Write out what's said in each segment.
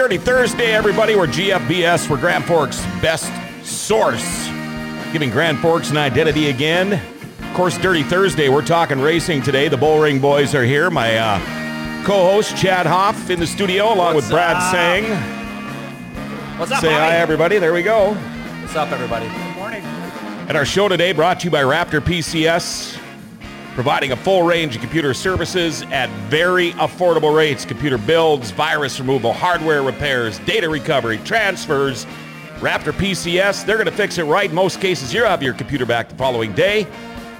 Well, happy Dirty Thursday, everybody. We're GFBS. We're Grand Forks' best source, giving Grand Forks an identity again. Of course, Dirty Thursday. We're talking racing today. The Bullring Boys are here. My uh, co-host Chad Hoff in the studio, along What's with Brad up? Seng. What's up, Say hi, everybody. There we go. What's up, everybody? Good morning. And our show today brought to you by Raptor PCS, providing a full range of computer services at very affordable rates. Computer builds, virus removal, hardware repairs, data recovery, transfers. Raptor PCS, they're going to fix it right. In most cases, you'll have your computer back the following day.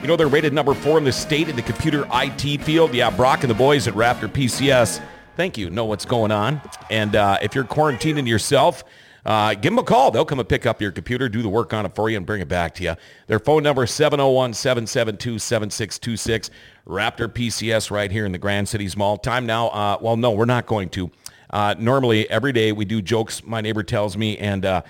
You know, they're rated number four in the state in the computer IT field. Yeah, Brock and the boys at Raptor PCS, thank you, know what's going on. And uh, if you're quarantining yourself, uh, give them a call. They'll come and pick up your computer, do the work on it for you, and bring it back to you. Their phone number is 701-772-7626. Raptor PCS right here in the Grand Cities Mall. Time now. Uh, well, no, we're not going to. Uh, normally, every day we do jokes, my neighbor tells me, and uh,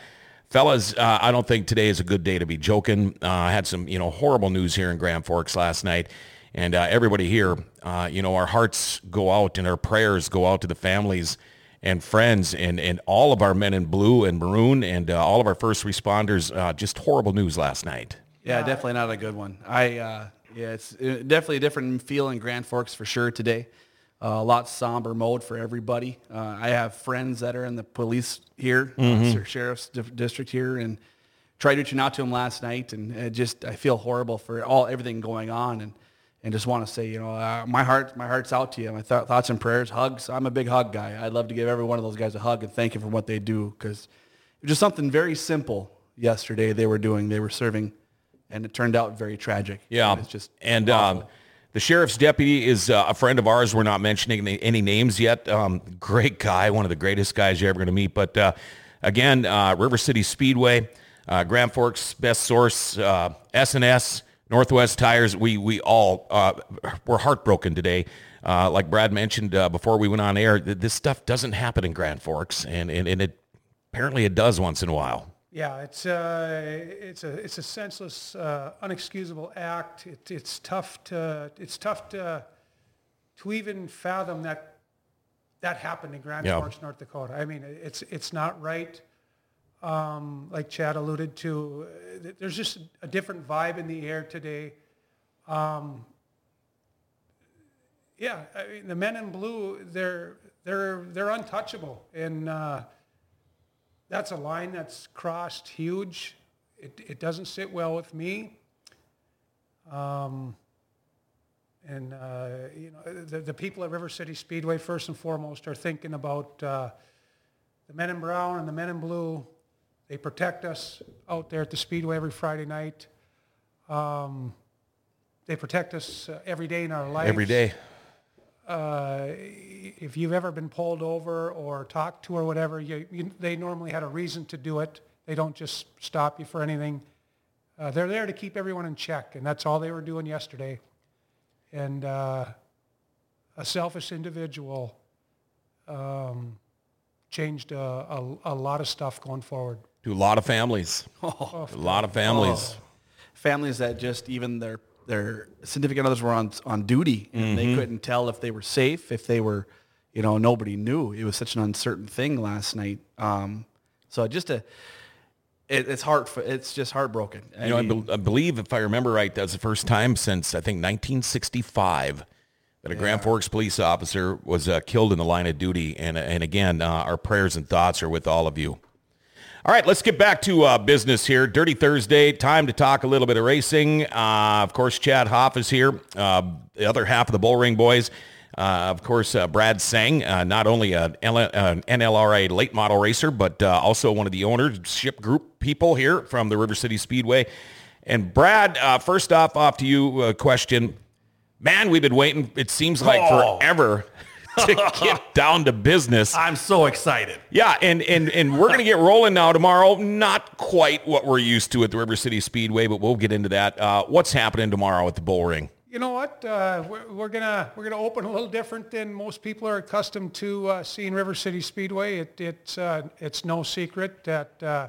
fellas, uh, I don't think today is a good day to be joking. Uh, I had some, you know, horrible news here in Grand Forks last night. And uh, everybody here, uh, you know, our hearts go out and our prayers go out to the families and friends and, and all of our men in blue and maroon and uh, all of our first responders. Uh, just horrible news last night. Yeah, definitely not a good one. I uh, yeah, it's uh, definitely a different feel in Grand Forks for sure today. Uh, a lot somber mode for everybody. Uh, I have friends that are in the police here, uh, sheriff's di- district here, and tried reaching out to them last night, and just I feel horrible for all everything going on, and and just want to say, you know, uh, my heart my heart's out to you. My th- thoughts and prayers, hugs. I'm a big hug guy. I'd love to give every one of those guys a hug and thank you for what they do because it was just something very simple yesterday they were doing. They were serving, and it turned out very tragic. Yeah, it's just and um, the sheriff's deputy is uh, a friend of ours. We're not mentioning any, names yet. Um, great guy, one of the greatest guys you're ever going to meet. But uh, again, uh, River City Speedway, uh, Grand Forks best source, uh, S&S, Northwest Tires. We we all uh, were heartbroken today. Uh, like Brad mentioned uh, before we went on air, th- this stuff doesn't happen in Grand Forks, and and, and it apparently it does once in a while. Yeah, it's uh, it's a it's a senseless, uh, unexcusable act. It, it's tough to it's tough to to even fathom that that happened in Grand Yeah. Forks, North Dakota. I mean, it's it's not right. Um, like Chad alluded to, uh, there's just a different vibe in the air today. Um, yeah, I mean, the men in blue, they're they're they're untouchable, and uh, that's a line that's crossed huge. It, it doesn't sit well with me. Um, and, uh, you know, the, the people at River City Speedway, first and foremost, are thinking about uh, the men in brown and the men in blue. They protect us out there at the Speedway every Friday night. Um, they protect us uh, every day in our lives Every day. uh, if you've ever been pulled over or talked to or whatever, you, you, they normally had a reason to do it. They don't just stop you for anything. Uh, they're there to keep everyone in check, and that's all they were doing yesterday. And uh, a selfish individual um, changed a, a, a lot of stuff going forward. To a lot of families. a lot of families. families that just even their their significant others were on on duty and Mm-hmm. they couldn't tell if they were safe, if they were, you know, nobody knew. It was such an uncertain thing last night. Um, so just a, it, it's heart, it's just heartbroken. I You know, I, mean, bel I believe, if I remember right, that was the first time since I think 1965 that a Grand Forks police officer was uh, killed in the line of duty. And and again, uh, our prayers and thoughts are with all of you. All right, let's get back to uh, business here. Dirty Thursday, time to talk a little bit of racing. Uh, of course, Chad Hoff is here. Uh, the other half of the Bullring boys. Uh, of course, uh, Brad Seng, uh, not only an L- an NLRA late model racer, but uh, also one of the ownership group people here from the River City Speedway. And Brad, uh, first off, off to you, uh, question. Man, we've been waiting, it seems like Oh. forever to get down to business. I'm so excited. Yeah, and and and we're gonna get rolling now tomorrow. Not quite what we're used to at the River City Speedway, but we'll get into that. Uh, what's happening tomorrow at the Bull Ring? You know what? Uh, we're, we're gonna we're gonna open a little different than most people are accustomed to uh, seeing River City Speedway. It, it's uh, it's no secret that uh,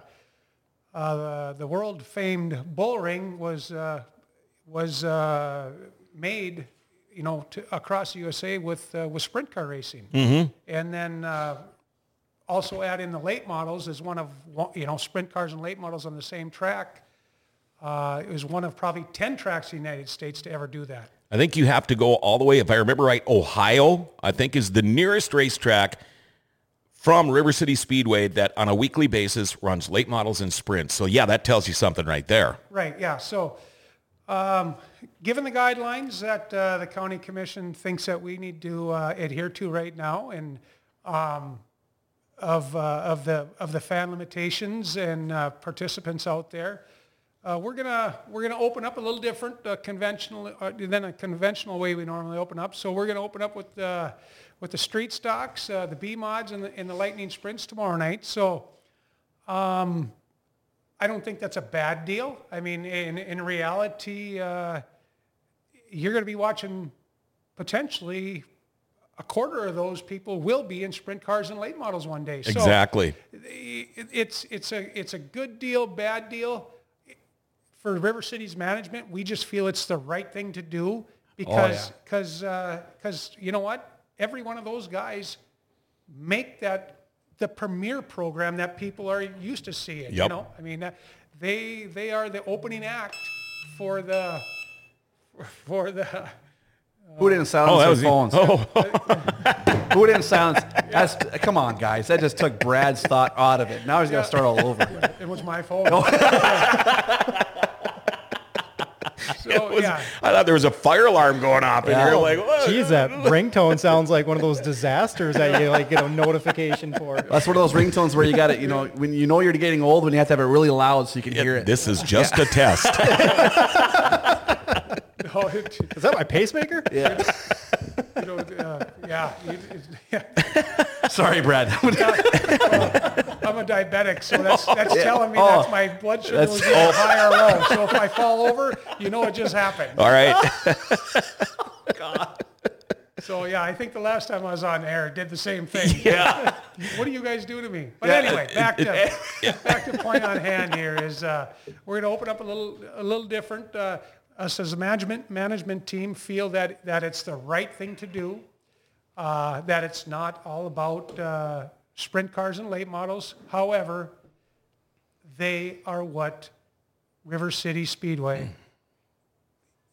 uh, the world famed Bull Ring was uh, was uh, made, you know, to, across the USA with uh, with sprint car racing, and then uh, also add in the late models as one of, you know, sprint cars and late models on the same track. Uh, it was one of probably 10 tracks in the United States to ever do that. I think you have to go all the way, if I remember right, Ohio, I think is the nearest racetrack from River City Speedway that on a weekly basis runs late models and sprints. So yeah, that tells you something right there. Right, yeah. So, um, given the guidelines that uh, the county commission thinks that we need to uh, adhere to right now, and um, of uh, of the of the fan limitations and uh, participants out there, uh, we're gonna we're gonna open up a little different uh, conventional than a conventional way we normally open up. So we're gonna open up with uh, with the street stocks, the B mods, and the, and the lightning sprints tomorrow night. So. I don't think that's a bad deal. I mean, in, in reality, uh, you're going to be watching potentially a quarter of those people will be in sprint cars and late models one day. Exactly. it- it's, it's, a, it's a good deal, bad deal. For River City's management, we just feel it's the right thing to do because, because, because you know what? Every one of those guys make that the premier program that people are used to seeing. You know, I mean, uh, they they are the opening act for the for the. Who didn't silence Oh, that their was phones? Oh, Who didn't silence? That's, come on, guys. That just took Brad's thought out of it. Now he's got to start all over. It was my phone. Oh. so yeah, I thought there was a fire alarm going off, and Yeah. you're like, what? Geez, that ringtone sounds like one of those disasters that you like get a notification for. That's one of those ringtones where you got it. you know, when you know you're getting old, when you have to have it really loud so you can hear it. This is just a test. no, it, Is that my pacemaker? yeah. you know, uh, yeah, it- it- yeah. Sorry, Brad. I'm a diabetic, so that's that's telling me Oh. that's my blood sugar was either high or low. So if I fall over, you know it just happened. All right. God. So yeah, I think the last time I was on air, did the same thing. Yeah. what do you guys do to me? But anyway, back to back to point on hand here is uh, we're going to open up a little a little different. Uh, us as a management management team feel that that it's the right thing to do. Uh, that it's not all about uh, sprint cars and late models. However, they are what River City Speedway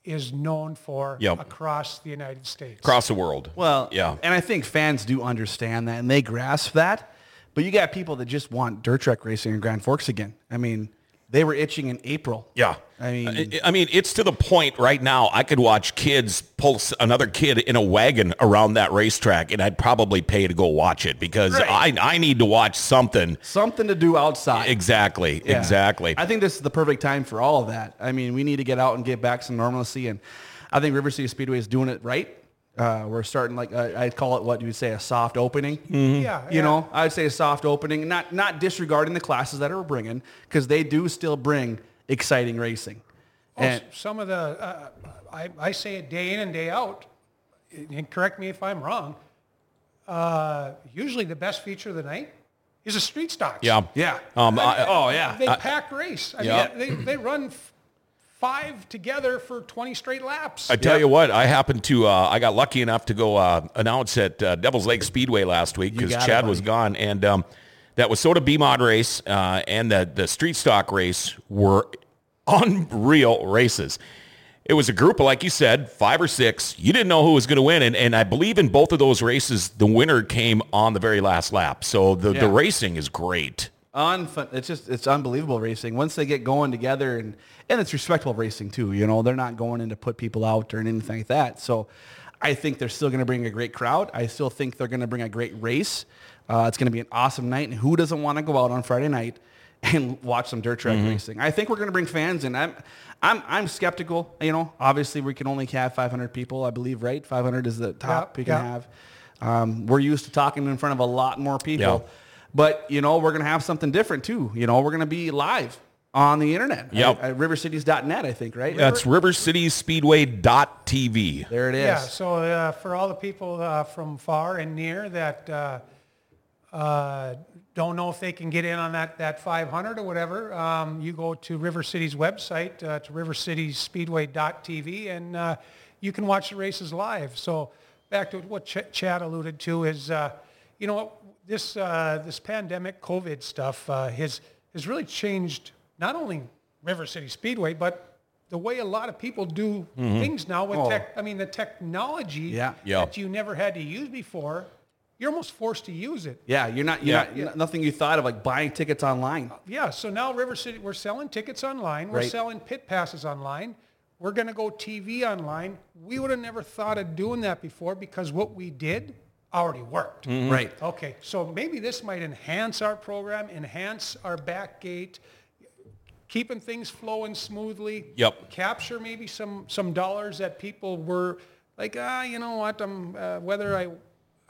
is known for Yep. across the United States. Across the world. Well, Yeah. And I think fans do understand that and they grasp that. But you got people that just want dirt track racing in Grand Forks again. I mean, they were itching in April. Yeah. I mean- I, I mean, it's to the point right now. I could watch kids pull another kid in a wagon around that racetrack, and I'd probably pay to go watch it because Right. I I need to watch something. Something to do outside. Exactly. Yeah. Exactly. I think this is the perfect time for all of that. I mean, we need to get out and get back some normalcy, and I think River City Speedway is doing it right. Uh, we're starting like uh, I call it what you would say a soft opening. Yeah, You yeah. know, I'd say a soft opening, not not disregarding the classes that are bringing because they do still bring exciting racing. Oh, And some of the, uh, I, I say it day in and day out, and correct me if I'm wrong, uh, usually the best feature of the night is a street stock. yeah. yeah, Um, I- oh yeah, They pack race. I Yeah. mean, they, they run f- five together for 20 straight laps. I tell you what, I happened to, uh, I got lucky enough to go uh, announce at uh, Devil's Lake Speedway last week because got it, Chad was gone. And um, that was Soda B-Mod race uh, and the, the street stock race were unreal races. It was a group of, like you said, five or six. You didn't know who was going to win. And, and I believe in both of those races, the winner came on the very last lap. So the, Yeah. the racing is great. Unfun- it's just it's unbelievable racing. Once they get going together and and it's respectable racing too you know they're not going in to put people out or anything like that. So i think they're still going to bring a great crowd. I still think they're going to bring a great race. Uh, it's going to be an awesome night and who doesn't want to go out on friday night and watch some dirt track racing? I think we're going to bring fans in. I'm i'm i'm skeptical you know. Obviously we can only have 500 people i believe right? 500 is the top Yeah, we can yeah. have. Um, we're used to talking in front of a lot more people. Yeah. But you know, we're gonna have something different too. You know, we're gonna be live on the internet. Yep. At, at rivercities.net, I think, right? That's rivercityspeedway.tv. there it is. Yeah, so uh, for all the people uh, from far and near that uh, uh, don't know if they can get in on that, that 500 or whatever, um, you go to River City's website, uh, to rivercityspeedway.tv, and uh, you can watch the races live. So back to what Ch- Chad alluded to is, uh, you know, this uh, this pandemic COVID stuff uh, has has really changed not only River City Speedway, but the way a lot of people do things now with tech. I mean, the technology Yeah. Yeah. that you never had to use before, you're almost forced to use it. Yeah, you're not. You're Yeah. not. You're nothing you thought of like buying tickets online. Yeah, so now River City, we're selling tickets online. We're Right. selling pit passes online. We're going to go TV online. We would have never thought of doing that before because what we did already worked. Right. Okay, so maybe this might enhance our program, enhance our back gate, keeping things flowing smoothly. Yep. Capture maybe some some dollars that people were like, ah, you know what? I'm uh, whether I.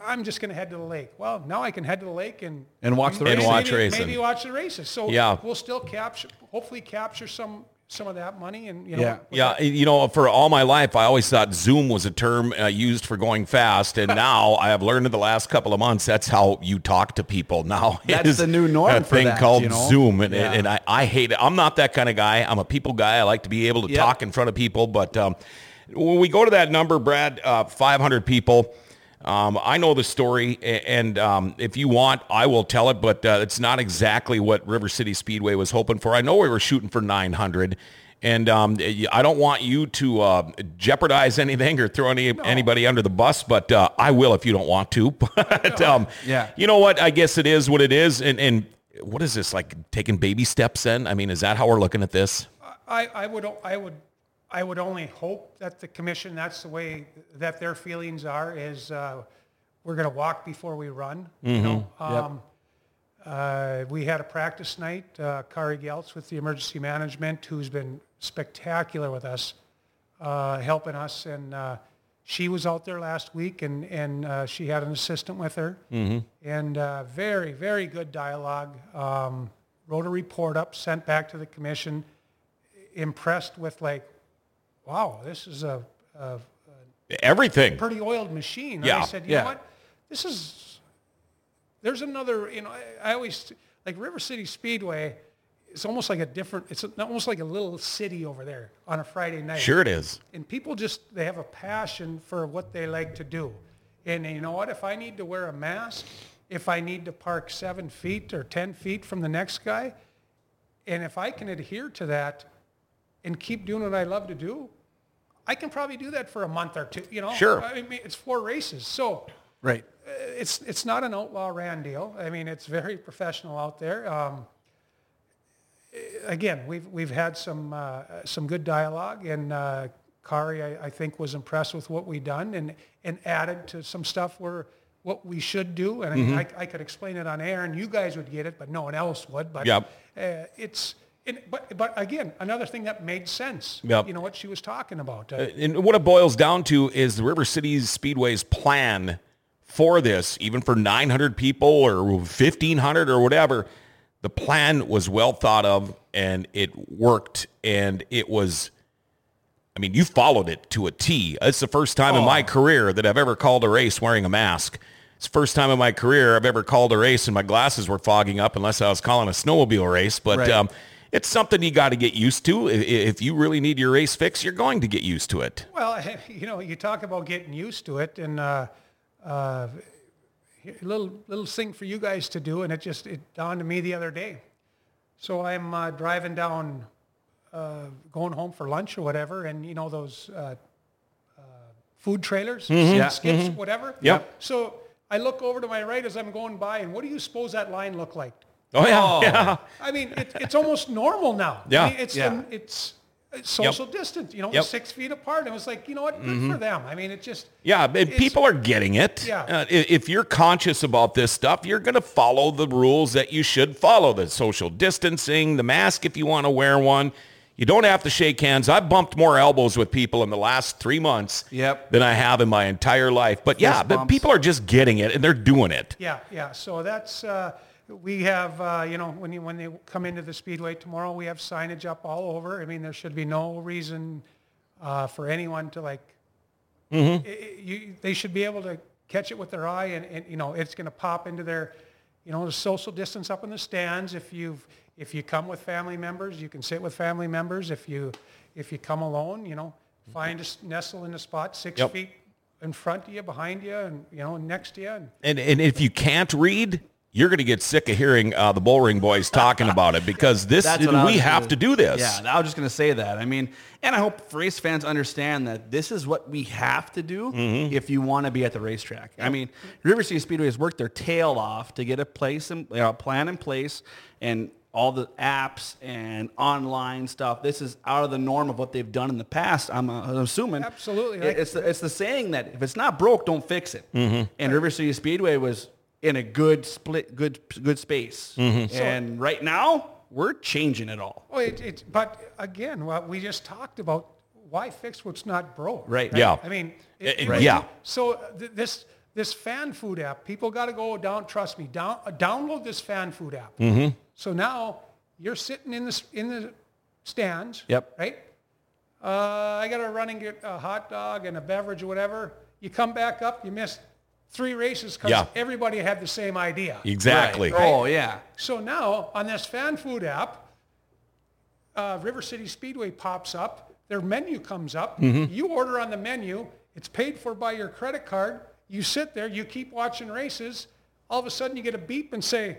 I'm just going to head to the lake. Well, now I can head to the lake and And watch the And race. watch maybe, racing. Maybe watch the races. So Yeah. we'll still capture, hopefully capture some some of that money and you know. Yeah. with Yeah, you know, for all my life, I always thought Zoom was a term uh, used for going fast, and now I have learned in the last couple of months that's how you talk to people. Now That's is the new norm A for thing that, called you know? Zoom, and, Yeah. and I, I hate it. I'm not that kind of guy. I'm a people guy. I like to be able to Yep. talk in front of people. But um, when we go to that number, Brad, uh, 500 people. Um, I know the story, and um, if you want, I will tell it. But uh, it's not exactly what River City Speedway was hoping for. I know we were shooting for 900, and um, I don't want you to uh, jeopardize anything or throw any anybody under the bus. But uh, I will if you don't want to. but um, Yeah. you know what? I guess it is what it is. And, and what is this like taking baby steps? In I mean, is that how we're looking at this? I, I would I would I would only hope that the commission that's the way that their feelings are is uh, we're going to walk before we run. You know, um, uh, we had a practice night. Uh, Kari Geltz with the emergency management, who's been spectacular with us, uh, helping us, and uh, she was out there last week, and and uh, she had an assistant with her, and uh, very very good dialogue. Um, wrote a report up, sent back to the commission impressed with like, wow, this is a, a Everything. pretty oiled machine. Yeah, I said, you yeah. know what? This is, there's another, you know, I, I always, like River City Speedway, it's almost like a different, it's almost like a little city over there on a Friday night. Sure it is. And people just, they have a passion for what they like to do. And you know what? If I need to wear a mask, if I need to park seven feet or 10 feet from the next guy, and if I can adhere to that and keep doing what I love to do, I can probably do that for a month or two, you know? Sure. I mean, it's four races. So Right. uh, it's, it's not an outlaw ran deal. I mean, it's very professional out there. Um, again, we've, we've had some, uh, some good dialogue and, uh, Kari, I, I think was impressed with what we done and, and added to some stuff where, what we should do. And I, mean, I, I could explain it on air and you guys would get it, but no one else would. But Yep. uh, it's, it, but, but again, another thing that made sense, Yep. you know, what she was talking about. Uh, And what it boils down to is the River Cities Speedway's plan for this, even for 900 people or 1,500 or whatever, the plan was well thought of and it worked and it was, I mean, you followed it to a T. It's the first time in my career that I've ever called a race wearing a mask. It's the first time in my career I've ever called a race and my glasses were fogging up unless I was calling a snowmobile race. But Right. um, it's something you got to get used to. If you really need your race fixed, you're going to get used to it. Well, you know, you talk about getting used to it, and uh, uh, a little little thing for you guys to do, and it just it dawned on me the other day. So I'm uh, driving down, uh, going home for lunch or whatever, and you know those uh, uh, food trailers, Yeah. skips, whatever. Yep. So I look over to my right as I'm going by, and what do you suppose that line looked like? Oh yeah, yeah. I mean, it, it's almost normal now. Yeah. I mean, it's Yeah. the- it's social distance. You know, Yep. six feet apart. It was like, you know what? Good for them. I mean, it just Yeah, people are getting it. Yeah. Uh, if you're conscious about this stuff, you're going to follow the rules that you should follow. The social distancing, the mask if you want to wear one. You don't have to shake hands. I've bumped more elbows with people in the last three months Yep. than I have in my entire life. But yeah, Fist but people are just getting it and they're doing it. Yeah, yeah. So that's uh, we have uh, you know when you, when they come into the speedway tomorrow, we have signage up all over. I mean, there should be no reason uh, for anyone to like. i- i- you, they should be able to catch it with their eye, and, and you know it's going to pop into their, you know, the social distance up in the stands. If you've if you come with family members, you can sit with family members. If you if you come alone, you know, find a, nestle in a spot six Yep. feet in front of you, behind you, and you know next to you. And And, and if you can't read, you're going to get sick of hearing uh, the Bullring boys talking about it because this That's we have gonna- to do this. Yeah, I was just going to say that. I mean, and I hope race fans understand that this is what we have to do Mm-hmm. if you want to be at the racetrack. I mean, River City Speedway has worked their tail off to get a place and you know, plan in place and all the apps and online stuff. This is out of the norm of what they've done in the past. I'm, uh, I'm assuming. Absolutely. It- It's the, it's the saying that if it's not broke, don't fix it. And River City Speedway was in a good split, good good space. And right now, we're changing it all. oh, it, it, but again, what we just talked about, why fix what's not broke? Right. Yeah. I mean, Uh, it- yeah. So th- this this fan food app, people got to go down. Trust me, down uh, download this fan food app. Mm-hmm. So now you're sitting in the in the stands. Yep. Right. Uh, I got to run and get a hot dog and a beverage or whatever. You come back up, you miss three races because Yeah. everybody had the same idea. Exactly. Oh yeah. So now on this fan food app, uh, River City Speedway pops up. Their menu comes up. Mm-hmm. You order on the menu. It's paid for by your credit card. You sit there. You keep watching races. All of a sudden, you get a beep and say,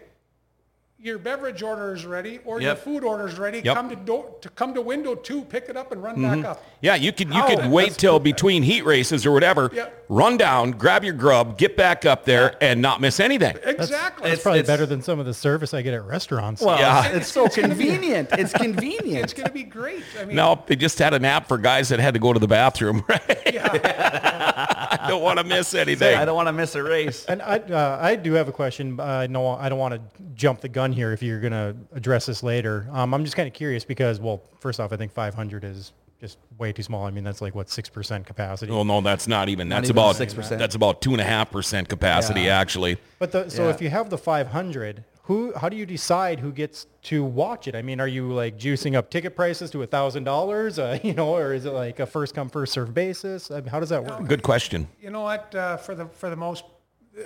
"Your beverage order is ready, or your food order is ready. Yep. Mm-hmm. Come to do- to come to window two, pick it up, and run back up." Yeah, you could you Oh, could wait that's till between heat races or whatever, Yeah. run down, grab your grub, get back up there, and not miss anything. Exactly. It's probably it's- better than some of the service I get at restaurants. Well, Yeah. it's, it's so convenient. It's convenient. it's going to be great. I mean, No, they just had an app for guys that had to go to the bathroom. Right? I don't want to miss anything. I don't want to miss a race. And I, uh, I do have a question. I know I don't want to jump the gun here if you're going to address this later. Um, I'm just kind of curious because, well, first off, I think 500 is just way too small. I mean, that's like what six percent capacity. Well, no, that's not even. That's even about 6%. That's about two and a half percent capacity, Yeah. actually. But the, so Yeah. if you have the 500, who? How do you decide who gets to watch it? I mean, are you like juicing up ticket prices to a thousand dollars? You know, or is it like a first come first serve basis? I mean, how does that work? Good question. you know what? Uh, for the for the most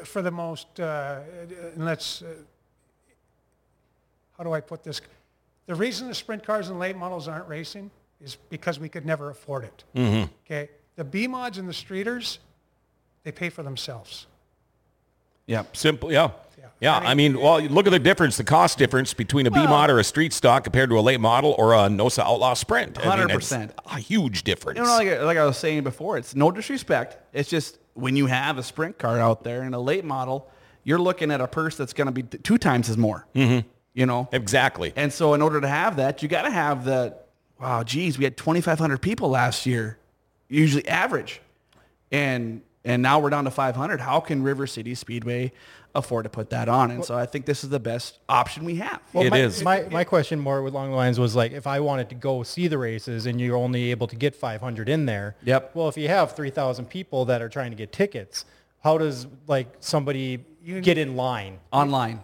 for the most uh, and let's uh, how do I put this? The reason the sprint cars and late models aren't racing is because we could never afford it. Okay, the B mods and the streeters, they pay for themselves. Yeah. Simple, yeah. Yeah. Yeah, I mean, well, look at the difference, the cost difference between a B mod or a street stock compared to a late model or a NOSA Outlaw Sprint. I mean, 100%. A huge difference. You know, like, like I was saying before, it's no disrespect. It's just when you have a sprint car out there and a late model, you're looking at a purse that's going to be two times as more. Mm-hmm. You know, exactly. and so in order to have that, you got to have the. Wow, geez, we had 2,500 people last year, usually average, and and now we're down to 500. How can River City Speedway afford to put that on? And so I think this is the best option we have. It my, is. My, my question more along the lines was like, if I wanted to go see the races and you're only able to get 500 in there. Yep. Well, if you have 3,000 people that are trying to get tickets, how does like somebody You- get in line? Online.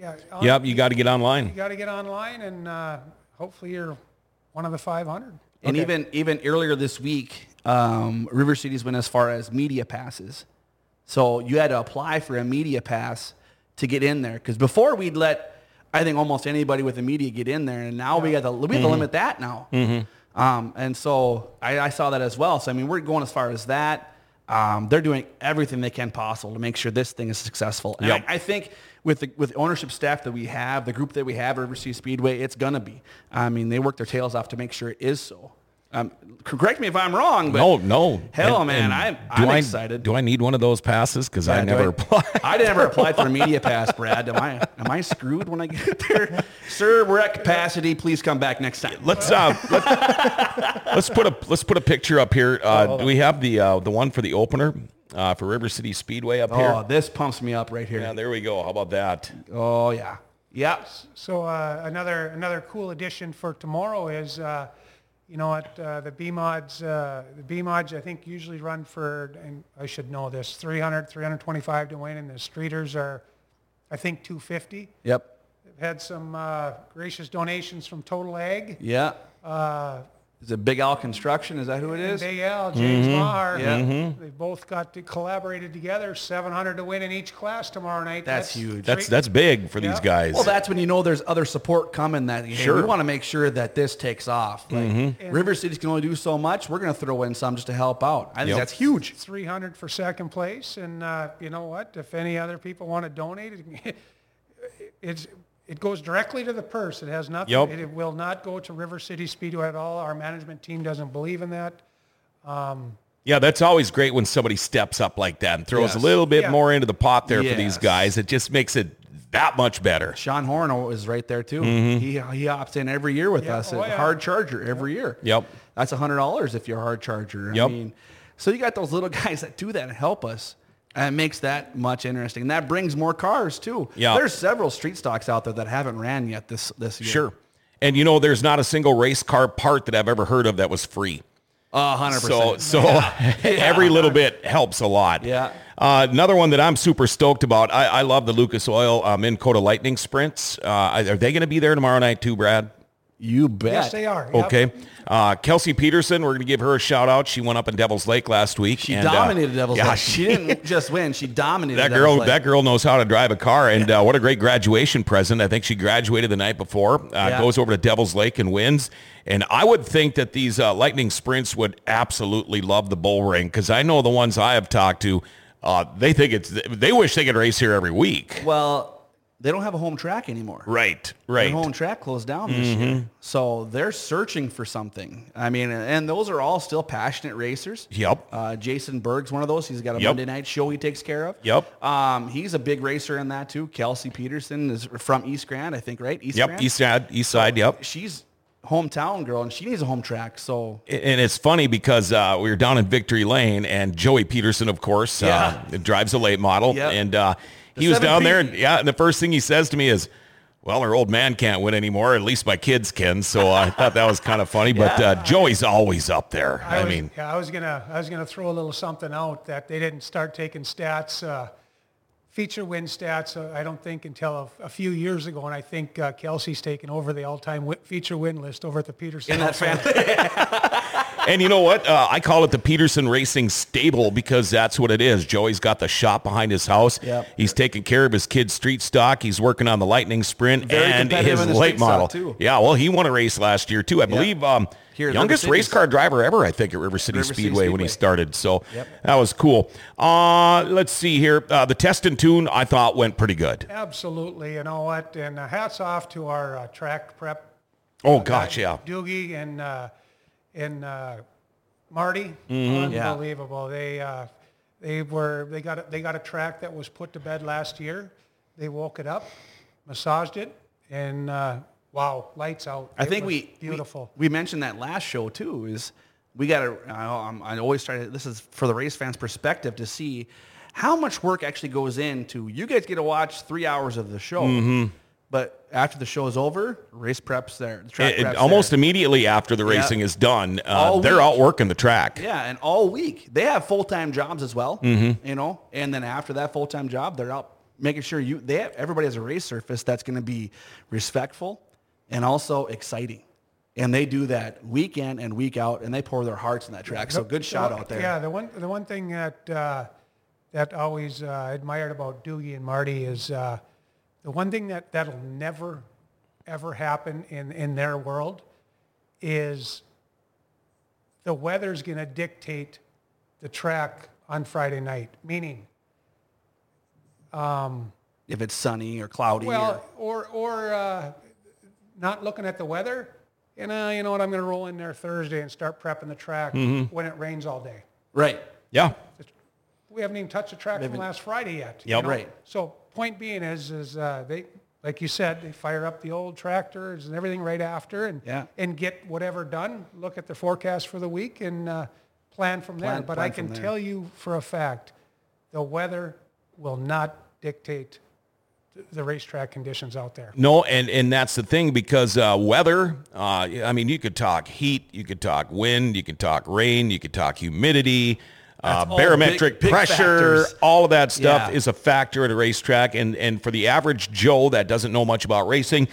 Yeah. Yep, you got to get online. You got to get online, and uh, hopefully you're one of the 500. And even even earlier this week, um, River Cities went as far as media passes. So you had to apply for a media pass to get in there. Because before we'd let, I think almost anybody with the media get in there, and now we got to we have to limit that now. Um, and so I, I saw that as well. So I mean, we're going as far as that. Um, they're doing everything they can possible to make sure this thing is successful. And Yep. I, I think with the with ownership staff that we have, the group that we have, at River City Speedway, it's gonna be. I mean, they work their tails off to make sure it is so. Um, correct me if I'm wrong, but No, no. Hell, And- man, and I'm, do I'm I, excited. Do I need one of those passes? Because I Yeah, do never applied. I never applied for a media pass, Brad. Am I am I screwed when I get there? Sir, we're at capacity. Please come back next time. Let's uh, let, us put a let's put a picture up here. Uh, do we have the uh, the one for the opener uh, for River City Speedway up here. Oh, this pumps me up right here. Yeah, there we go. How about that? Oh yeah, yeah. So uh, another another cool addition for tomorrow is, uh, you know what, uh, the B mods, uh, the B mods I think usually run for, and I should know this, 300, 325 to win, and the streeters are, I think 250. Yep. They've had some uh, gracious donations from Total Ag. Yeah. Is it Big Al Construction? Is that who it is? Big Al, James Maher, Yeah. they both got to collaborated together. 700 to win in each class tomorrow night. That's huge. That's that's big for these guys. Well, that's when you know there's other support coming. That hey, Sure. we want to make sure that this takes off. Like Mhm. River Cities can only do so much. We're going to throw in some just to help out. I think Yep. that's huge. 300 for second place. And uh, you know what? If any other people want to donate, it's, it goes directly to the purse. It has nothing. Yep. It, it will not go to River City Speedway at all. Our management team doesn't believe in that. yeah, that's always great when somebody steps up like that and throws Yes. a little bit Yeah. more into the pot there for these guys. It just makes it that much better. Sean Horn is right there too. Mm-hmm. He he opts in every year with Yeah, us oh at yeah. Hard Charger every year. Yep. That's hundred dollars if you're a Hard Charger. I Yep. mean, so you got those little guys that do that and help us. And it makes that much interesting. And that brings more cars too. Yeah. There's several street stocks out there that haven't ran yet this this year. Sure. And you know, there's not a single race car part that I've ever heard of that was free. A hundred So, percent. so every little bit helps a lot. Yeah. Uh, another one that I'm super stoked about. I, I love the Lucas Oil um, Minn Kota Lightning Sprints. Uh, are they going to be there tomorrow night too, Brad? You bet. Yes, they are. Yep. Okay. Uh, Kelsey Peterson, we're going to give her a shout out. She went up in Devil's Lake last week. She and, uh, dominated Devil's yeah, Lake. She didn't just win. She dominated that Devil's girl, Lake. that girl knows how to drive a car, and uh, what a great graduation present! I think she graduated the night before. Uh, Yeah. Goes over to Devil's Lake and wins. And I would think that these uh, Lightning Sprints would absolutely love the bull ring because I know the ones I have talked to, uh, they think it's they wish they could race here every week. Well, they don't have a home track anymore. Right, right. Their home track closed down this Mm-hmm. year. So they're searching for something. I mean, and those are all still passionate racers. Yep. Uh, Jason Berg's one of those. He's got a Yep. Monday night show he takes care of. Yep. Um, he's a big racer in that too. Kelsey Peterson is from East Grand, I think, right? East Yep, Grand? east side, east side. Yep. She's hometown girl and she needs a home track. So And it's funny because uh, we were down in Victory Lane, and Joey Peterson, of course, uh, drives a late model, Yep. and uh, he was down 7P. there, and yeah, and the first thing he says to me is, "Well, our old man can't win anymore. At least my kids can." So I thought that was kind of funny. But uh, Joey's always up there. I, was, mean, yeah, I was gonna, I was gonna throw a little something out that they didn't start taking stats, uh, feature win stats. Uh, I don't think until a, a few years ago, and I think uh, Kelsey's taken over the all-time wi- feature win list over at the Peterson. in that household. family. and you know what? Uh, I call it the Peterson Racing Stable because that's what it is. Joey's got the shop behind his house. Yep. He's taking care of his kid's street stock. He's working on the Lightning Sprint Very and his in late model. too. Yeah, well, he won a race last year too. I believe um, Here youngest River race Cities. car driver ever. I think at River City, River City Speedway, when he started. So Yep. that was cool. Uh, let's see here. Uh, the test and tune I thought went pretty good. Absolutely, you know what? And uh, hats off to our uh, track prep Oh gosh, yeah. Doogie and uh, and uh, Marty, Mm-hmm. Yeah. unbelievable. They uh, they were they got a, they got a track that was put to bed last year. They woke it up, massaged it, and uh, wow, lights out. I It think we beautiful. We, we mentioned that last show too. Is we got to? I always try to. This is for the race fans' perspective to see how much work actually goes into. You guys get to watch three hours of the show, Mm-hmm. but after the show is over, race preps there. The track It- it- preps almost there. immediately after the Yeah. racing is done, uh, they're week. out working the track. Yeah, and all week they have full time jobs as well. Mm-hmm. You know, and then after that full time job, they're out making sure you they have, everybody has a race surface that's going to be respectful and also exciting. And they do that week in and week out, and they pour their hearts in that track. So good shout out there. Yeah, the one the one thing that uh, that always uh, admired about Doogie and Marty is uh, the one thing that that'll never ever happen in in their world is the weather's going to dictate the track on Friday night. Meaning, If it's sunny or cloudy. well, or or uh, not looking at the weather. And uh, you know what? I'm going to roll in there Thursday and start prepping the track when it rains all day. right. Yeah. We haven't even touched the track from last Friday yet. Yep. Right. So point being is, is uh, they, like you said, they fire up the old tractors and everything right after and, Yeah. and get whatever done, look at the forecast for the week and uh, plan from there. Plan- but I can tell you for a fact, the weather will not dictate the racetrack conditions out there. No, and and that's the thing because uh, weather. Uh, I mean, you could talk heat, you could talk wind, you could talk rain, you could talk humidity, uh, barometric big- big pressure. factors. All of that stuff Yeah. is a factor at a racetrack, and and for the average Joe that doesn't know much about racing.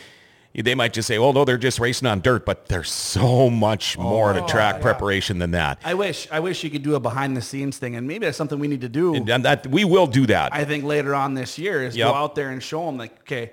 They might just say, "Well, no, they're just racing on dirt," but there's so much more to track yeah. preparation than that. I wish I wish you could do a behind the scenes thing, and maybe that's something we need to do. And that we will do that. I think later on this year is Yep. go out there and show them like, okay,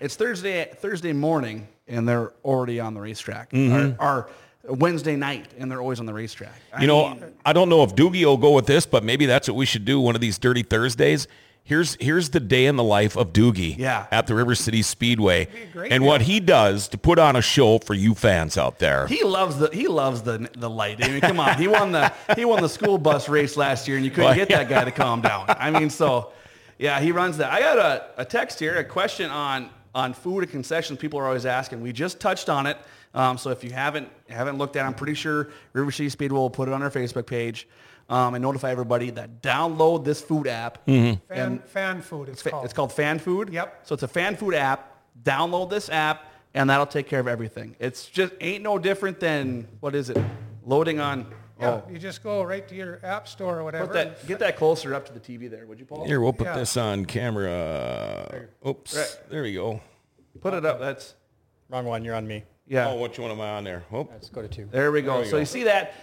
it's Thursday Thursday morning and they're already on the racetrack, or, or Wednesday night and they're always on the racetrack. I Mm-hmm. you know, mean, I don't know if Doogie will go with this, but maybe that's what we should do one of these Dirty Thursdays. Here's here's the day in the life of Doogie Yeah. at the River City Speedway, and what he does to put on a show for you fans out there. he loves the he loves the the light. I mean, come on, he won the he won the school bus race last year, and you couldn't Well, get that guy to calm down. I mean, so yeah, he runs that. I got a, a text here, a question on on food and concessions. People are always asking. We just touched on it. Um, so if you haven't haven't looked at, it, I'm pretty sure River City Speedway will put it on our Facebook page um, and notify everybody that download this food app. Fan, fan food, it's Fa- called. It's called Fan Food. Yep. So it's a Fan Food app. Download this app, and that'll take care of everything. It's just ain't no different than what is it? Loading on. Yeah, Oh, you just go right to your app store or whatever. put that. Get that closer up to the TV there, would you, Paul? Here, we'll put Yeah. this on camera. Oops, Right. there we go. Put it up. That's Wrong one. You're on me. yeah. Oh, which one am I on there? Oh, Let's go to two. There we go. we so go. you see that?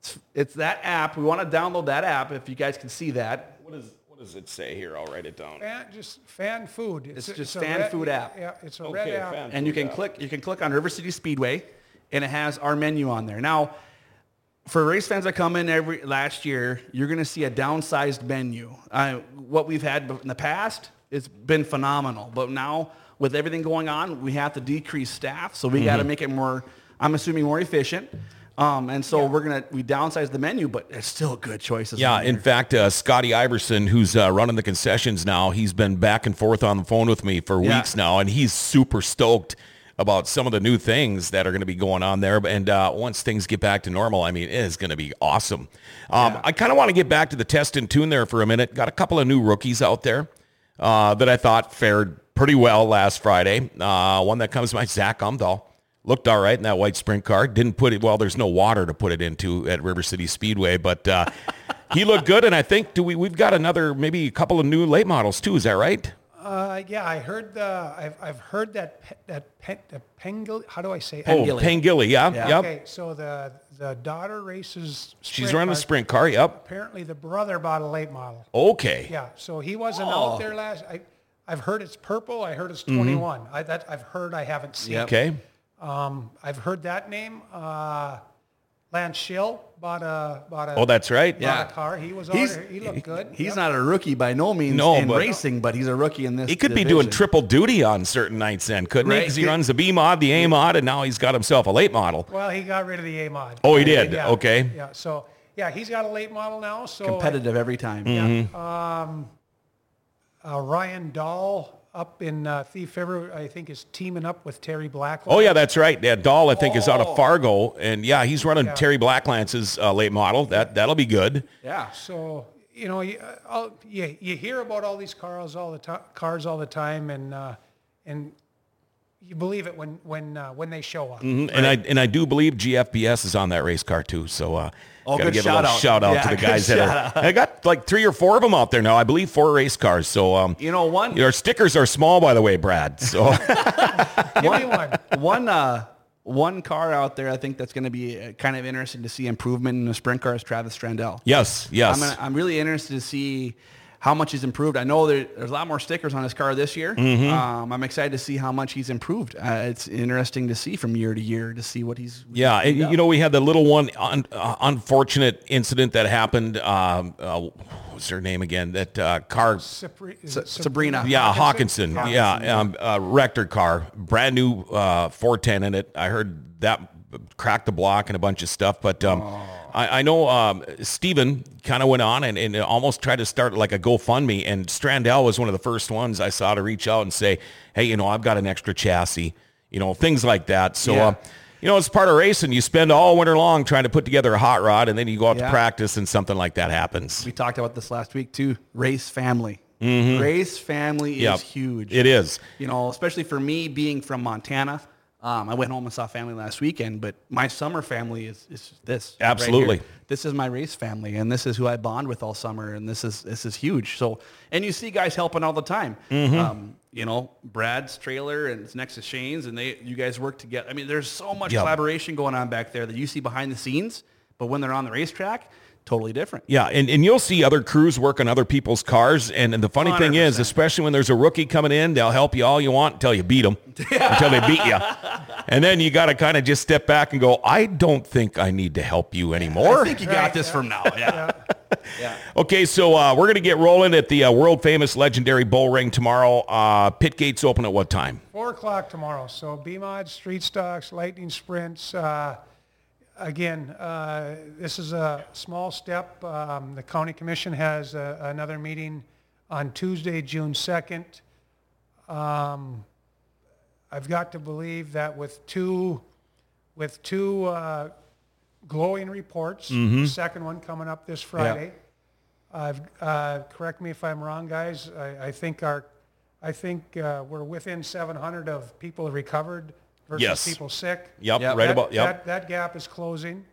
It's, it's that app. We want to download that app. If you guys can see that, what is what does it say here? I'll write it down. fan, just fan food. It's a- just a fan red- food app. Yeah, it's a Okay, red app. fan- and you can app. click. You can click on River City Speedway, and it has our menu on there. Now, for race fans that come in every last year, you're going to see a downsized menu. Uh, what we've had in the past, it's been phenomenal. But now, with everything going on, we have to decrease staff, so we got Mm-hmm. to make it more. I'm assuming more efficient. Um, and so we're gonna we downsize the menu, but it's still good choices. Yeah, in fact, uh, Scotty Iverson, who's uh, running the concessions now, he's been back and forth on the phone with me for Yeah. weeks now, and he's super stoked about some of the new things that are going to be going on there. And uh, once things get back to normal, I mean, it is going to be awesome. Um, I kind of want to get back to the test and tune there for a minute. Got a couple of new rookies out there uh, that I thought fared pretty well last Friday. Uh, one that comes to mind, Zach Umdahl. Looked all right in that white sprint car. Didn't put it, well, there's no water to put it into at River City Speedway, but uh, he looked good. And I think do we, we've got another, maybe a couple of new late models too. Is that right? Uh, yeah, I heard the. I've, I've heard that pe- that pe- the Pengil. How do I say? it? Oh, Pangilly. Pangilly, yeah. Yeah. Yep. Okay, so the the daughter races. She's sprint running a car. sprint car. Yep. Apparently, the brother bought a late model. Okay. Yeah, so he wasn't Oh. out there last. I, I've heard it's purple. I heard it's 21. I, that I've heard. I haven't seen. Yep. Okay. Um, I've heard that name. Uh, Lance Schill bought a bought a Oh, that's right. bought Yeah. a car. He was He's- on. He looked good. He's Yep. not a rookie by no means No, in but- racing, but he's a rookie in this. He could be doing triple duty on certain nights then, couldn't he? Because he runs the B mod, the A mod, and now he's got himself a late model. Well, he got rid of the A mod. Oh, he did? Yeah. Okay. Yeah. So yeah, he's got a late model now. So competitive every time. Mm-hmm. uh, Ryan Dahl up in uh, Thief River, I think, is teaming up with Terry Black. Oh yeah, that's right. Yeah, Dahl I think is out Oh. of Fargo, and yeah, he's running Terry Blacklance's uh, late model. That that'll be good. Yeah. So you know, you, uh, all, you, you hear about all these cars all the time, cars all the time, and uh, and you believe it when when uh, when they show up. Mhm. And I and I do believe GFBS is on that race car too. So uh, Oh, gotta good give a shout little out. shout out Yeah, to the guys that shout are. I got like three or four of them out there now. I believe four race cars. So um, You know, one our stickers are small, by the way, Brad. So Give me one. one uh, one car out there, I think that's going to be uh, kind of interesting to see improvement in the sprint car is Travis Strandell. yes, yes. I'm, gonna, I'm really interested to see how much he's improved. I know there, there's a lot more stickers on his car this year. Mm-hmm. Um, I'm excited to see how much he's improved. Uh, it's interesting to see from year to year to see what he's. Yeah, and, you know, we had the little one un, uh, unfortunate incident that happened. Um, uh, what was her name again? That uh, car. Sapri- is Sa- Sabrina. Yeah, Hawkinson? Hawkinson. Yeah, um, uh, wrecked her car. Brand new uh, 410 in it. I heard that cracked the block and a bunch of stuff. But um, I, I know um, Steven kind of went on and, and almost tried to start like a GoFundMe. And Strandell was one of the first ones I saw to reach out and say, hey, you know, I've got an extra chassis. You know, things like that. So, Yeah. uh, you know, it's part of racing. You spend all winter long trying to put together a hot rod, and then you go out Yeah. to practice, and something like that happens. We talked about this last week too. Race family. Race family Mm-hmm. Yep. is huge. It is. You know, especially for me being from Montana. Um, I went home and saw family last weekend, but my summer family is, is this. Absolutely. here. this is my race family, and this is who I bond with all summer, and this is this is huge. So, and you see guys helping all the time. Mm-hmm. Um, you know, Brad's trailer and it's next to Shane's, and they you guys work together. I mean, there's so much Yep. collaboration going on back there that you see behind the scenes, but when they're on the racetrack, totally different. Yeah, and, and you'll see other crews work on other people's cars. And, and the funny thing is, especially when there's a rookie coming in, they'll help you all you want until you beat them, until they beat you. And then you got to kind of just step back and go, I don't think I need to help you anymore. I think you got this from now. Yeah. Okay, so uh, we're going to get rolling at the uh, world famous legendary bull ring tomorrow. Uh, pit gates open at what time? Four o'clock tomorrow. So B-Mod, Street Stocks, Lightning Sprints. Uh, again, uh, this is a small step. Um, the county commission has uh another meeting on Tuesday, June 2nd. Um, I've got to believe that with two, with two uh, glowing reports, the second one coming up this Friday. I've, uh, correct me if I'm wrong, guys. I, I think our, I think uh, we're within 700 of people recovered versus Yes. people sick. Yep, Yep. right that, about, yep. That, that gap is closing.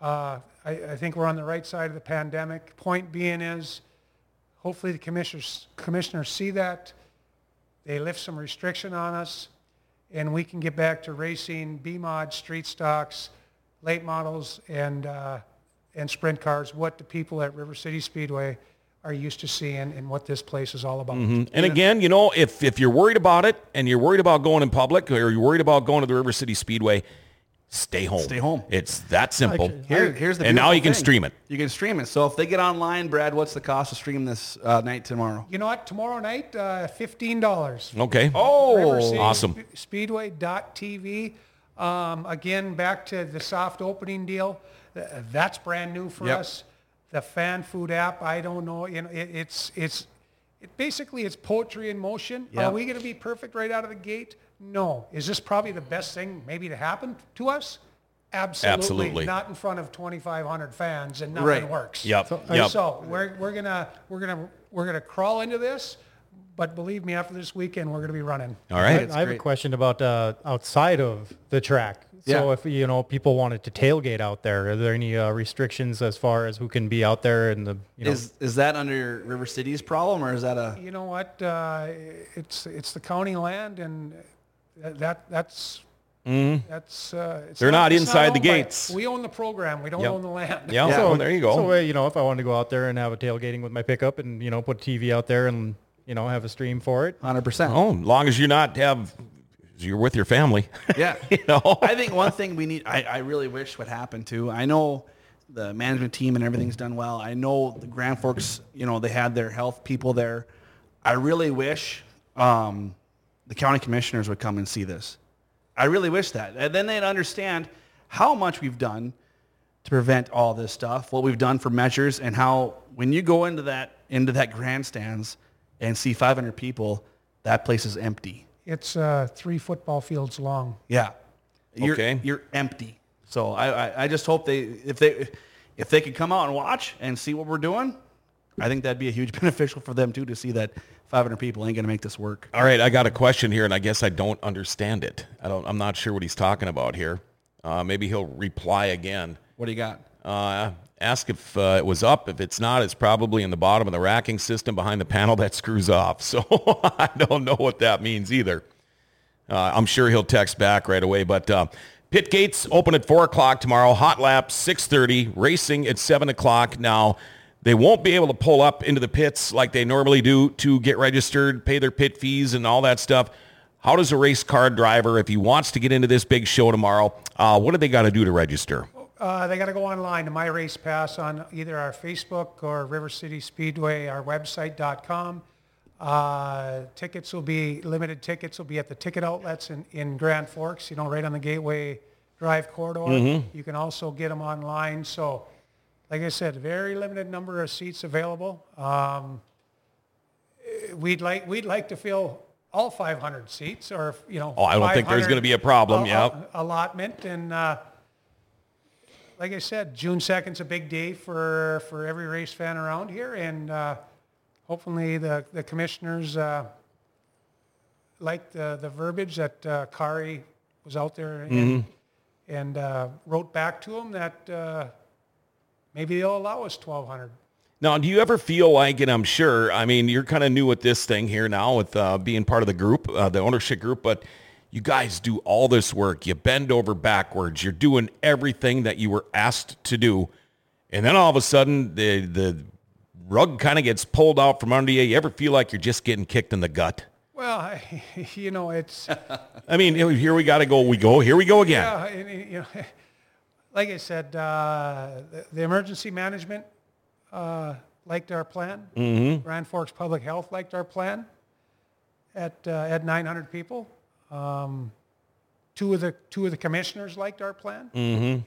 Uh, I, I think we're on the right side of the pandemic. Point being is, hopefully the commissioners, commissioners see that. They lift some restriction on us, and we can get back to racing B-Mod, street stocks, late models, and, uh, and sprint cars, what the people at River City Speedway are used to seeing and what this place is all about. And again, you know, if, if you're worried about it and you're worried about going in public or you're worried about going to the River City Speedway, stay home. Stay home. It's that simple. Actually, Here, here's the And now beautiful you can thing. stream it. You can stream it. So if they get online, Brad, what's the cost to stream this uh, night tomorrow? You know what? Tomorrow night, uh, $15. Okay. Oh, City awesome. Spe- Speedway.tv. Um, again, back to the soft opening deal. That's brand new for Yep. us. The fan food app, I don't know. You know, it, it's it's it basically it's poetry in motion. Are we going to be perfect right out of the gate? No. Is this probably the best thing maybe to happen to us? Absolutely. Absolutely. Not in front of 2,500 fans and nothing Right. works. Yep. So- yep. So we're, we're gonna we're gonna we're gonna crawl into this, but believe me, after this weekend, we're gonna be running. All right. It's I have a question about uh, outside of the track. So Yeah. if you know people wanted to tailgate out there, are there any uh, restrictions as far as who can be out there and the you know? Is is that under River City's problem or is that a You know what? Uh, it's it's the county land, and that, that that's that's. Uh, it's. They're not it's inside the owned by- gates. we own the program. We don't Yep. own the land. Yeah. Yeah. So there you go. So uh, you know, if I wanted to go out there and have a tailgating with my pickup and you know put TV out there and you know have a stream for it, 100%? oh, as long as you're not have, you're with your family. Yeah. you know. I think one thing we need, I, I really wish would happen too. I know the management team and everything's done well. I know the Grand Forks, you know, they had their health people there. I really wish um, the county commissioners would come and see this. I really wish that. And then they'd understand how much we've done to prevent all this stuff, what we've done for measures, and how when you go into that into that grandstands and see 500 people, that place is empty. It's uh, three football fields long. Yeah. You're, Okay. You're empty. So I, I, I just hope they if they if they could come out and watch and see what we're doing, I think that'd be a huge beneficial for them too to see that 500 people ain't gonna make this work. All right, I got a question here, and I guess I don't understand it. I don't. I'm not sure what he's talking about here. Uh, maybe he'll reply again. What do you got? Uh, ask if uh, it was up. If it's not, it's probably in the bottom of the racking system behind the panel that screws off. So I don't know what that means either. Uh, I'm sure he'll text back right away. But uh, pit gates open at four o'clock tomorrow. Hot lap six thirty. Racing at seven o'clock. Now they won't be able to pull up into the pits like they normally do to get registered, pay their pit fees, and all that stuff. How does a race car driver, if he wants to get into this big show tomorrow, uh, what do they got to do to register? Uh, they got to go online to My Race Pass on either our Facebook or River City Speedway, our website.com. Uh, tickets will be, limited tickets will be at the ticket outlets in, in Grand Forks, you know, right on the Gateway Drive corridor. You can also get them online. So, like I said, very limited number of seats available. Um, we'd like, we'd like to fill all 500 seats or, you know. Oh, I don't think there's gonna be a problem, yep. Allotment and, uh, like I said, June 2nd's a big day for, for every race fan around here, and uh, hopefully the, the commissioners uh, like the, the verbiage that uh, Kari was out there and, and uh, wrote back to them that uh, maybe they'll allow us 1,200. Now, do you ever feel like, and I'm sure, I mean, you're kind of new with this thing here now with uh, being part of the group, uh, the ownership group, but you guys do all this work. You bend over backwards. You're doing everything that you were asked to do. And then all of a sudden, the, the rug kind of gets pulled out from under you. You ever feel like you're just getting kicked in the gut? Well, I, you know, it's I mean, here we got to go. We go. Here we go again. yeah, you know, like I said, uh, the, the emergency management uh, liked our plan. Mm-hmm. Grand Forks Public Health liked our plan. At uh, at 900 people, um, two of the two of the commissioners liked our plan. Mm-hmm.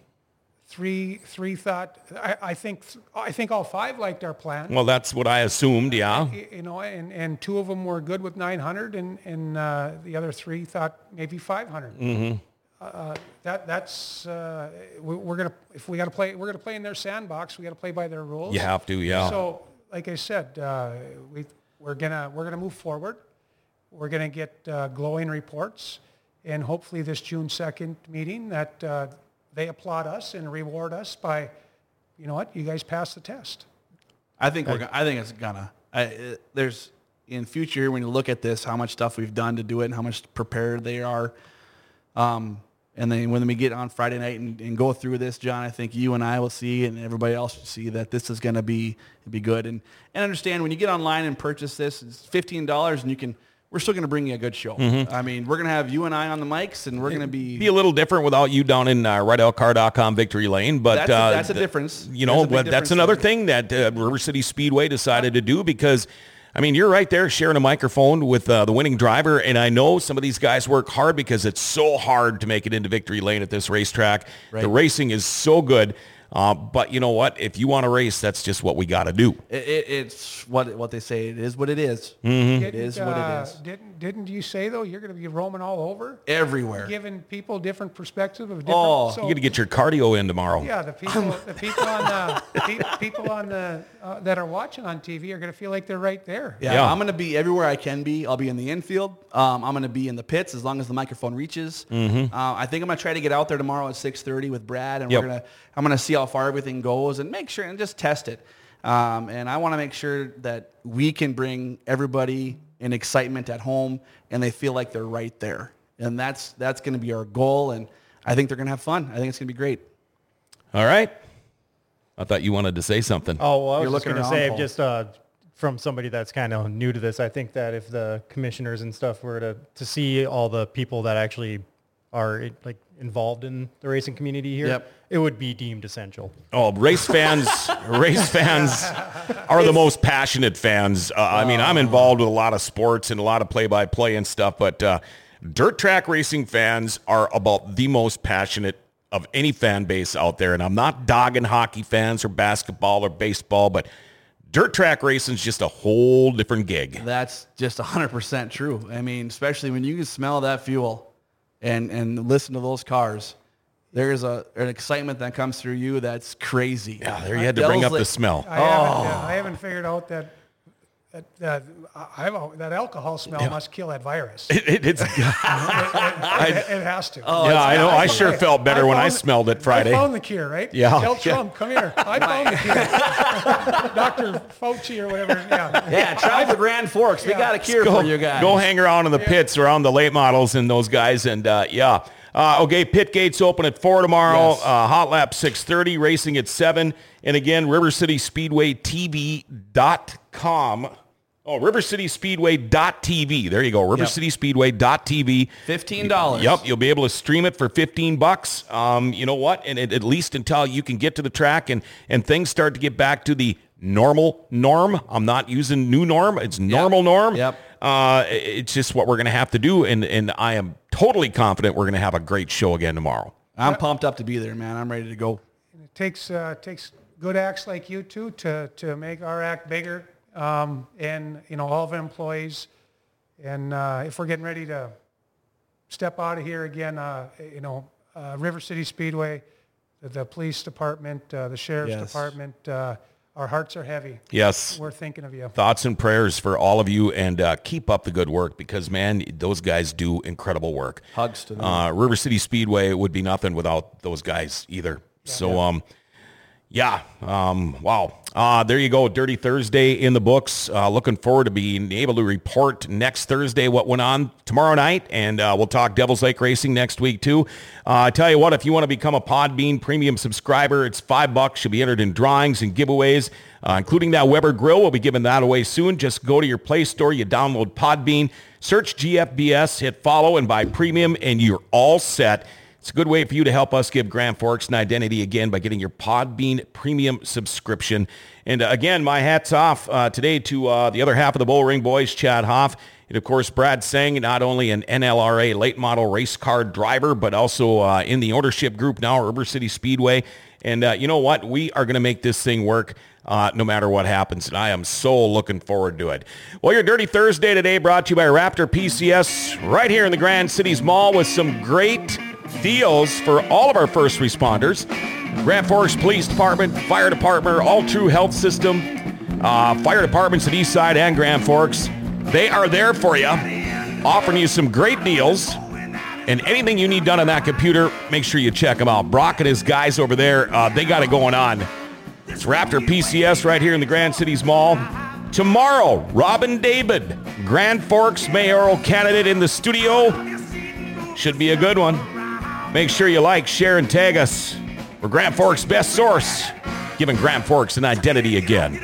Three three thought I, I think I think all five liked our plan. Well, that's what I assumed. Yeah. Y- you know, and, and two of them were good with 900, and and uh, the other three thought maybe 500. Mm-hmm. Uh, that that's uh, we, we're gonna if we got to play we're gonna play in their sandbox. We got to play by their rules. You have to. Yeah. So, like I said, uh, we we're gonna we're gonna move forward. We're gonna get uh, glowing reports, and hopefully this June 2nd meeting that uh, they applaud us and reward us by, you know what, you guys passed the test. I think we're. Gonna, I think it's gonna. There's in future when you look at this, how much stuff we've done to do it, and how much prepared they are. Um, and then when we get on Friday night and, and go through this, John, I think you and I will see, and everybody else will see that this is going to be be good. And and understand when you get online and purchase this, it's fifteen dollars, and you can. We're still going to bring you a good show. I mean, we're going to have you and I on the mics, and we're going to be. be a little different without you down in uh, RedOutCar.com victory lane, but That's a- uh, that's a difference. You know, a but that's another thing that uh, River City Speedway decided to do because, I mean, you're right there sharing a microphone with uh, the winning driver, and I know some of these guys work hard because it's so hard to make it into victory lane at this racetrack. The racing is so good. Uh, but you know what? If you want to race, that's just what we got to do. It, it, it's what what they say. It is what it is. Mm-hmm. It is what it is. Didn't didn't you say though you're going to be roaming all over, Everywhere. giving people different perspective of different? Oh, so, You got to get your cardio in tomorrow. yeah, the people the people on the, the pe- people on the uh, that are watching on TV are going to feel like they're right there. Yeah, Yeah. I'm going to be everywhere I can be. I'll be in the infield. Um, I'm going to be in the pits as long as the microphone reaches. Uh, I think I'm going to try to get out there tomorrow at 6:30 with Brad, and Yep. we're going to I'm going to see how far everything goes and make sure and just test it. Um, and I want to make sure that we can bring everybody an excitement at home, and they feel like they're right there. And that's that's going to be our goal. And I think they're going to have fun. I think it's going to be great. All right. I thought you wanted to say something. Oh, well, I You're was just looking going to around, say, Paul. just uh, from somebody that's kind of new to this, I think that if the commissioners and stuff were to, to see all the people that actually are like involved in the racing community here, Yep. it would be deemed essential. Oh, race fans, race fans are the most passionate fans. Uh, I mean, I'm involved with a lot of sports and a lot of play-by-play and stuff, but uh, dirt track racing fans are about the most passionate of any fan base out there. And I'm not dogging hockey fans or basketball or baseball, but dirt track racing is just a whole different gig. That's just 100% true. I mean, especially when you can smell that fuel and, and listen to those cars. There is a, an excitement that comes through you that's crazy. Yeah, there you had to bring Devil's up the smell. I haven't uh, I haven't figured out that. That, that, I've, that alcohol smell must kill that virus. It, It, it, it's, it, it, it has to. Oh, yeah, I know. I sure I- felt better I when I smelled it Friday. I found the cure, right? Yeah. Tell Yeah. Trump, come here. I found the cure. Dr. Fauci or whatever. Yeah. Yeah, travel to Grand Forks. We Yeah. got a cure go, for you guys. Go hang around in the pits around the late models and those guys. And uh, yeah. Uh, okay, pit gates open at 4 tomorrow. Yes. Uh, hot lap 6.30, racing at 7. And again, rivercityspeedwaytv.com. Oh, rivercityspeedway.tv. There you go, rivercityspeedway.tv. $15. Yep, you'll be able to stream it for 15 bucks. Um, you know what? And it, at least until you can get to the track and, and things start to get back to the normal norm. I'm not using new norm. It's normal norm. Yep. Uh, it's just what we're going to have to do. And, and I am totally confident we're going to have a great show again tomorrow. I'm pumped up to be there, man. I'm ready to go. It takes uh, takes good acts like you two to to make our act bigger, um, and you know all of the employees. And uh, if we're getting ready to step out of here again, uh, you know, uh, River City Speedway, the, the police department, uh, the sheriff's Yes. department, uh, our hearts are heavy. Yes. We're thinking of you. Thoughts and prayers for all of you, and uh, keep up the good work because, man, those guys do incredible work. Hugs to them. Uh, River City Speedway would be nothing without those guys either. So, um, yeah, um, wow. Uh, there you go. Dirty Thursday in the books. Uh, looking forward to being able to report next Thursday what went on tomorrow night. And uh, we'll talk Devil's Lake Racing next week, too. Uh, I tell you what, if you want to become a Podbean premium subscriber, it's five bucks. You'll be entered in drawings and giveaways, uh, including that Weber grill. We'll be giving that away soon. Just go to your Play Store, you download Podbean, search GFBS, hit follow, and buy premium, and you're all set. It's a good way for you to help us give Grand Forks an identity again by getting your Podbean premium subscription. And uh, again, my hat's off uh, today to uh, the other half of the Bull Ring boys, Chad Hoff. And of course, Brad Seng, not only an NLRA late model race car driver, but also uh, in the ownership group now, River City Speedway. And uh, you know what? We are going to make this thing work uh, no matter what happens. And I am so looking forward to it. Well, your Dirty Thursday today brought to you by Raptor PCS right here in the Grand Cities Mall with some great deals for all of our first responders. Grand Forks Police Department, Fire Department, Altru Health System, uh, fire departments at Eastside and Grand Forks. They are there for you, offering you some great deals. And anything you need done on that computer, make sure you check them out. Brock and his guys over there, uh, they got it going on. It's Raptor PCS right here in the Grand Cities Mall. Tomorrow, Robin David, Grand Forks mayoral candidate in the studio. Should be a good one. Make sure you like, share, and tag us. We're Grand Forks' best source, giving Grand Forks an identity again.